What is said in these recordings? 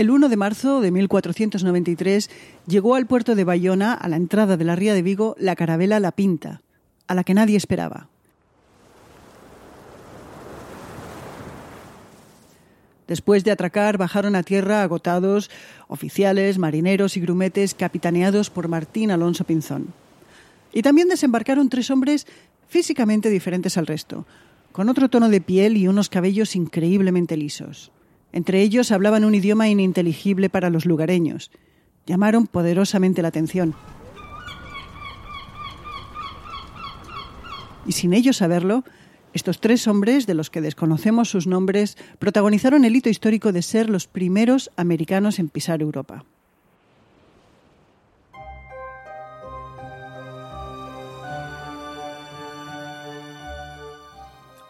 El 1 de marzo de 1493 llegó al puerto de Bayona, a la entrada de la ría de Vigo, la carabela La Pinta, a la que nadie esperaba. Después de atracar, bajaron a tierra agotados oficiales, marineros y grumetes capitaneados por Martín Alonso Pinzón. Y también desembarcaron tres hombres físicamente diferentes al resto, con otro tono de piel y unos cabellos increíblemente lisos. Entre ellos hablaban un idioma ininteligible para los lugareños. Llamaron poderosamente la atención. Y sin ellos saberlo, estos tres hombres, de los que desconocemos sus nombres, protagonizaron el hito histórico de ser los primeros americanos en pisar Europa.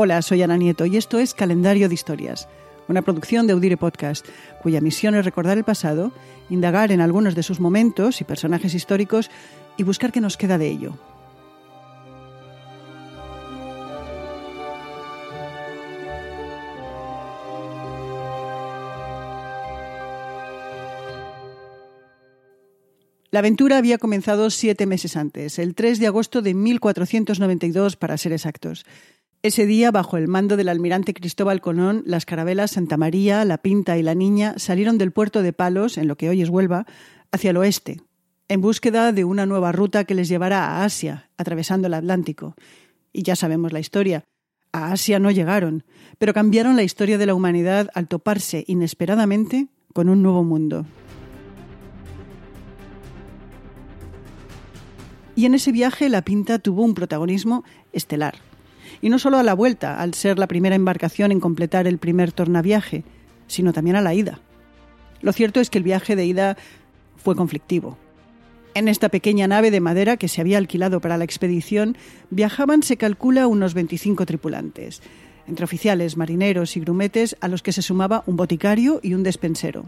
Hola, soy Ana Nieto y esto es Calendario de Historias, una producción de Audire Podcast, cuya misión es recordar el pasado, indagar en algunos de sus momentos y personajes históricos y buscar qué nos queda de ello. La aventura había comenzado siete meses antes, el 3 de agosto de 1492 para ser exactos. Ese día, bajo el mando del almirante Cristóbal Colón, las carabelas Santa María, La Pinta y La Niña salieron del puerto de Palos, en lo que hoy es Huelva, hacia el oeste, en búsqueda de una nueva ruta que les llevara a Asia, atravesando el Atlántico. Y ya sabemos la historia. A Asia no llegaron, pero cambiaron la historia de la humanidad al toparse inesperadamente con un nuevo mundo. Y en ese viaje la Pinta tuvo un protagonismo estelar. Y no solo a la vuelta, al ser la primera embarcación en completar el primer tornaviaje, sino también a la ida. Lo cierto es que el viaje de ida fue conflictivo. En esta pequeña nave de madera que se había alquilado para la expedición viajaban, se calcula, unos 25 tripulantes, entre oficiales, marineros y grumetes, a los que se sumaba un boticario y un despensero.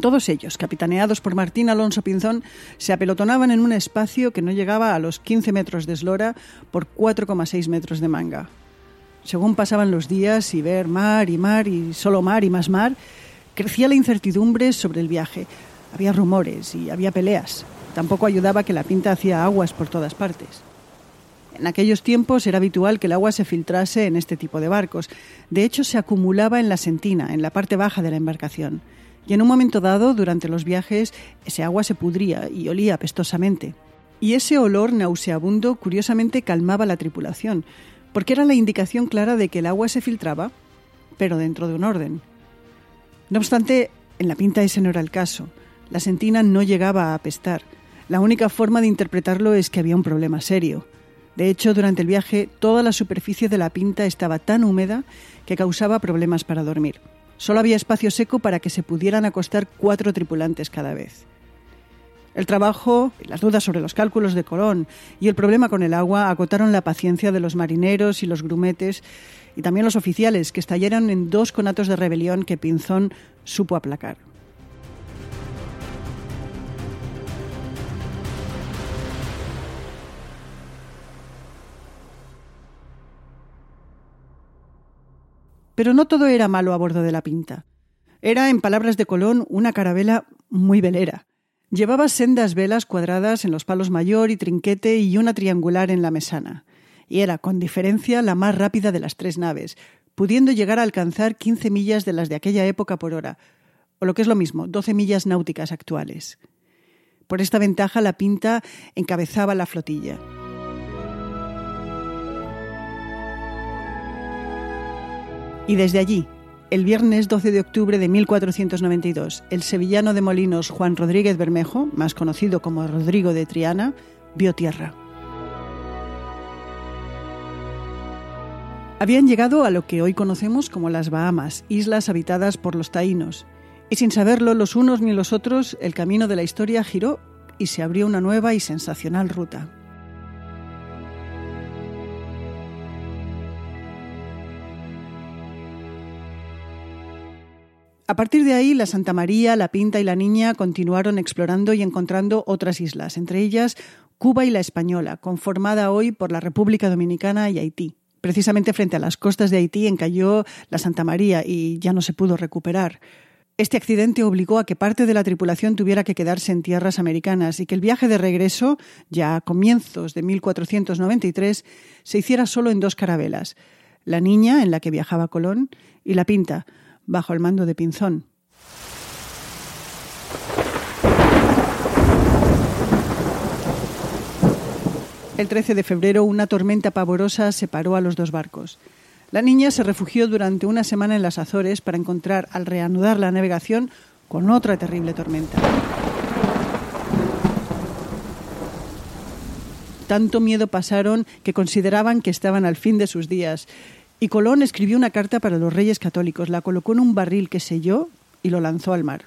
Todos ellos, capitaneados por Martín Alonso Pinzón, se apelotonaban en un espacio que no llegaba a los 15 metros de eslora por 4,6 metros de manga. Según pasaban los días y ver mar y mar y solo mar y más mar, crecía la incertidumbre sobre el viaje. Había rumores y había peleas. Tampoco ayudaba que la pinta hacía aguas por todas partes. En aquellos tiempos era habitual que el agua se filtrase en este tipo de barcos. De hecho, se acumulaba en la sentina, en la parte baja de la embarcación y en un momento dado, durante los viajes, ese agua se pudría y olía apestosamente. Y ese olor nauseabundo curiosamente calmaba la tripulación, porque era la indicación clara de que el agua se filtraba, pero dentro de un orden. No obstante, en la pinta ese no era el caso. La sentina no llegaba a apestar. La única forma de interpretarlo es que había un problema serio. De hecho, durante el viaje, toda la superficie de la pinta estaba tan húmeda que causaba problemas para dormir. Solo había espacio seco para que se pudieran acostar cuatro tripulantes cada vez. El trabajo, las dudas sobre los cálculos de Colón y el problema con el agua agotaron la paciencia de los marineros y los grumetes y también los oficiales, que estallaron en dos conatos de rebelión que Pinzón supo aplacar. Pero no todo era malo a bordo de la Pinta. Era, en palabras de Colón, una carabela muy velera. Llevaba sendas velas cuadradas en los palos mayor y trinquete y una triangular en la mesana. Y era, con diferencia, la más rápida de las tres naves, pudiendo llegar a alcanzar 15 millas de las de aquella época por hora, o lo que es lo mismo, 12 millas náuticas actuales. Por esta ventaja, la Pinta encabezaba la flotilla. Y desde allí, el viernes 12 de octubre de 1492, el sevillano de Molinos Juan Rodríguez Bermejo, más conocido como Rodrigo de Triana, vio tierra. Habían llegado a lo que hoy conocemos como las Bahamas, islas habitadas por los taínos, y sin saberlo los unos ni los otros, el camino de la historia giró y se abrió una nueva y sensacional ruta. A partir de ahí, la Santa María, la Pinta y la Niña continuaron explorando y encontrando otras islas, entre ellas Cuba y la Española, conformada hoy por la República Dominicana y Haití. Precisamente frente a las costas de Haití encalló la Santa María y ya no se pudo recuperar. Este accidente obligó a que parte de la tripulación tuviera que quedarse en tierras americanas y que el viaje de regreso, ya a comienzos de 1493, se hiciera solo en dos carabelas, la niña, en la que viajaba Colón, y la Pinta, bajo el mando de Pinzón. El 13 de febrero una tormenta pavorosa separó a los dos barcos. La niña se refugió durante una semana en las Azores para encontrar, al reanudar la navegación, con otra terrible tormenta. Tanto miedo pasaron que consideraban que estaban al fin de sus días. Y Colón escribió una carta para los reyes católicos, la colocó en un barril que selló y lo lanzó al mar.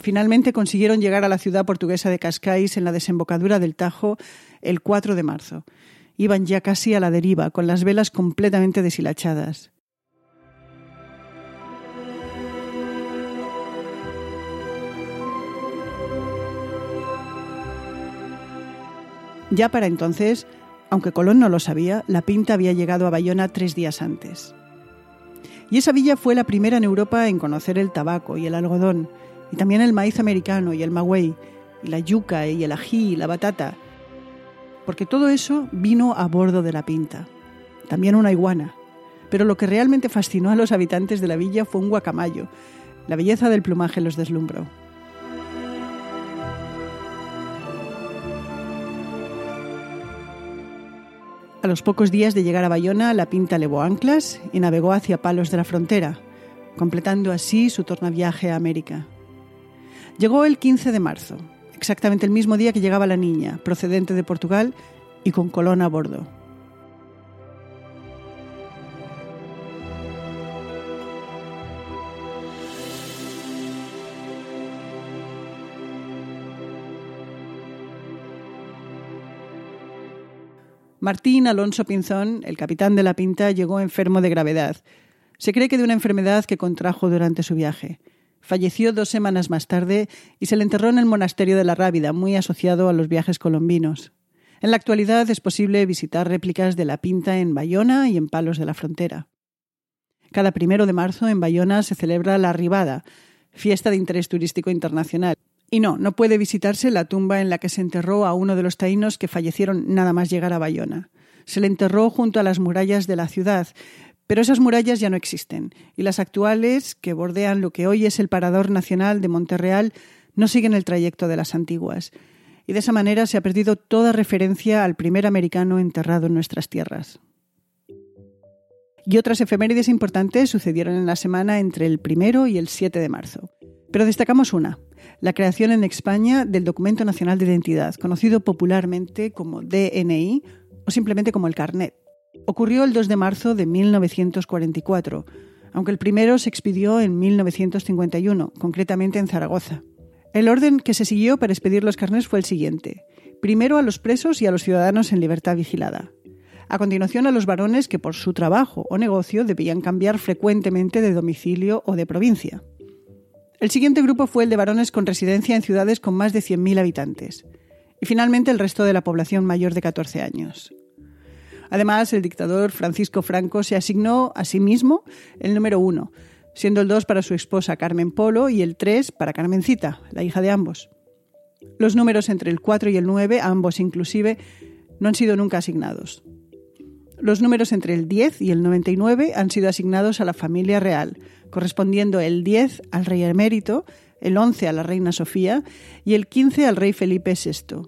Finalmente consiguieron llegar a la ciudad portuguesa de Cascais en la desembocadura del Tajo el 4 de marzo. Iban ya casi a la deriva, con las velas completamente deshilachadas. Ya para entonces, aunque Colón no lo sabía, la Pinta había llegado a Bayona tres días antes. Y esa villa fue la primera en Europa en conocer el tabaco y el algodón, y también el maíz americano y el maguey, y la yuca y el ají y la batata, porque todo eso vino a bordo de la pinta. También una iguana. Pero lo que realmente fascinó a los habitantes de la villa fue un guacamayo. La belleza del plumaje los deslumbró. A los pocos días de llegar a Bayona, la Pinta levó anclas y navegó hacia Palos de la Frontera, completando así su tornaviaje a América. Llegó el 15 de marzo, exactamente el mismo día que llegaba la niña, procedente de Portugal y con Colón a bordo. Martín Alonso Pinzón, el capitán de la Pinta, llegó enfermo de gravedad. Se cree que de una enfermedad que contrajo durante su viaje. Falleció dos semanas más tarde y se le enterró en el monasterio de la Rábida, muy asociado a los viajes colombinos. En la actualidad es posible visitar réplicas de la Pinta en Bayona y en Palos de la Frontera. Cada primero de marzo en Bayona se celebra la Ribada, fiesta de interés turístico internacional. Y no, no puede visitarse la tumba en la que se enterró a uno de los taínos que fallecieron nada más llegar a Bayona. Se le enterró junto a las murallas de la ciudad, pero esas murallas ya no existen y las actuales, que bordean lo que hoy es el Parador Nacional de Monterreal, no siguen el trayecto de las antiguas. Y de esa manera se ha perdido toda referencia al primer americano enterrado en nuestras tierras. Y otras efemérides importantes sucedieron en la semana entre el primero y el 7 de marzo. Pero destacamos una, la creación en España del Documento Nacional de Identidad, conocido popularmente como DNI o simplemente como el Carnet. Ocurrió el 2 de marzo de 1944, aunque el primero se expidió en 1951, concretamente en Zaragoza. El orden que se siguió para expedir los carnés fue el siguiente. Primero a los presos y a los ciudadanos en libertad vigilada. A continuación a los varones que por su trabajo o negocio debían cambiar frecuentemente de domicilio o de provincia. El siguiente grupo fue el de varones con residencia en ciudades con más de 100.000 habitantes. Y finalmente el resto de la población mayor de 14 años. Además, el dictador Francisco Franco se asignó a sí mismo el número uno, siendo el dos para su esposa Carmen Polo y el tres para Carmencita, la hija de ambos. Los números entre el 4 y el 9, ambos inclusive, no han sido nunca asignados. Los números entre el 10 y el 99 han sido asignados a la familia real, correspondiendo el 10 al rey emérito, el 11 a la reina Sofía y el 15 al rey Felipe VI.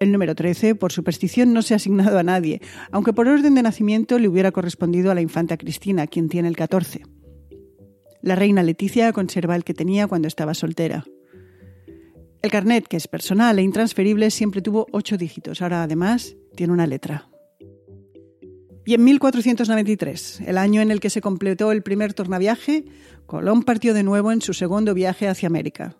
El número 13, por superstición, no se ha asignado a nadie, aunque por orden de nacimiento le hubiera correspondido a la infanta Cristina, quien tiene el 14. La reina Leticia conserva el que tenía cuando estaba soltera. El carnet, que es personal e intransferible, siempre tuvo ocho dígitos. Ahora, además, tiene una letra. Y en 1493, el año en el que se completó el primer tornaviaje, Colón partió de nuevo en su segundo viaje hacia América.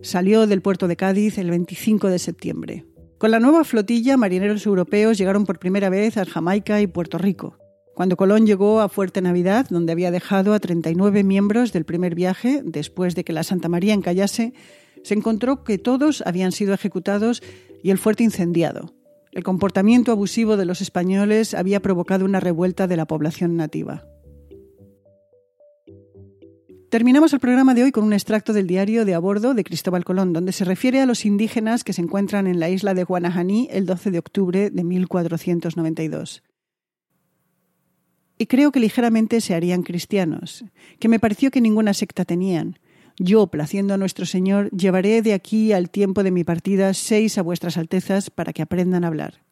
Salió del puerto de Cádiz el 25 de septiembre. Con la nueva flotilla, marineros europeos llegaron por primera vez a Jamaica y Puerto Rico. Cuando Colón llegó a Fuerte Navidad, donde había dejado a 39 miembros del primer viaje, después de que la Santa María encallase, se encontró que todos habían sido ejecutados y el fuerte incendiado. El comportamiento abusivo de los españoles había provocado una revuelta de la población nativa. Terminamos el programa de hoy con un extracto del diario de a bordo de Cristóbal Colón, donde se refiere a los indígenas que se encuentran en la isla de Guanajaní el 12 de octubre de 1492. Y creo que ligeramente se harían cristianos, que me pareció que ninguna secta tenían. Yo, placiendo a nuestro Señor, llevaré de aquí al tiempo de mi partida seis a vuestras altezas para que aprendan a hablar.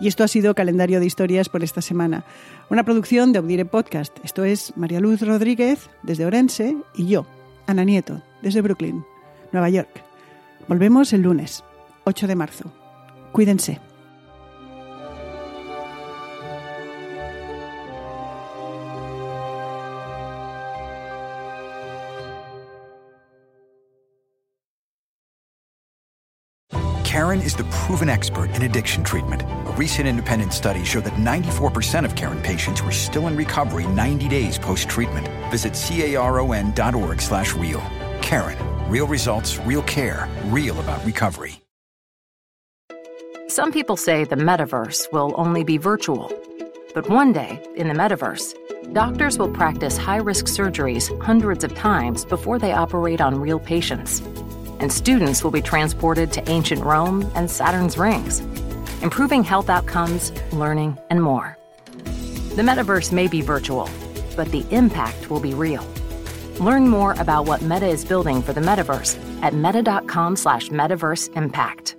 Y esto ha sido Calendario de Historias por esta semana. Una producción de Audire Podcast. Esto es María Luz Rodríguez desde Orense y yo, Ana Nieto, desde Brooklyn, Nueva York. Volvemos el lunes, 8 de marzo. Cuídense. Proven expert in addiction treatment. A recent independent study showed that 94% of Karen patients were still in recovery 90 days post-treatment. Visit caron.org slash real. Karen. Real results, real care, real about recovery. Some people say the metaverse will only be virtual. But one day, in the metaverse, doctors will practice high-risk surgeries hundreds of times before they operate on real patients and students will be transported to ancient Rome and Saturn's rings, improving health outcomes, learning, and more. The metaverse may be virtual, but the impact will be real. Learn more about what Meta is building for the metaverse at meta.com slash metaverse impact.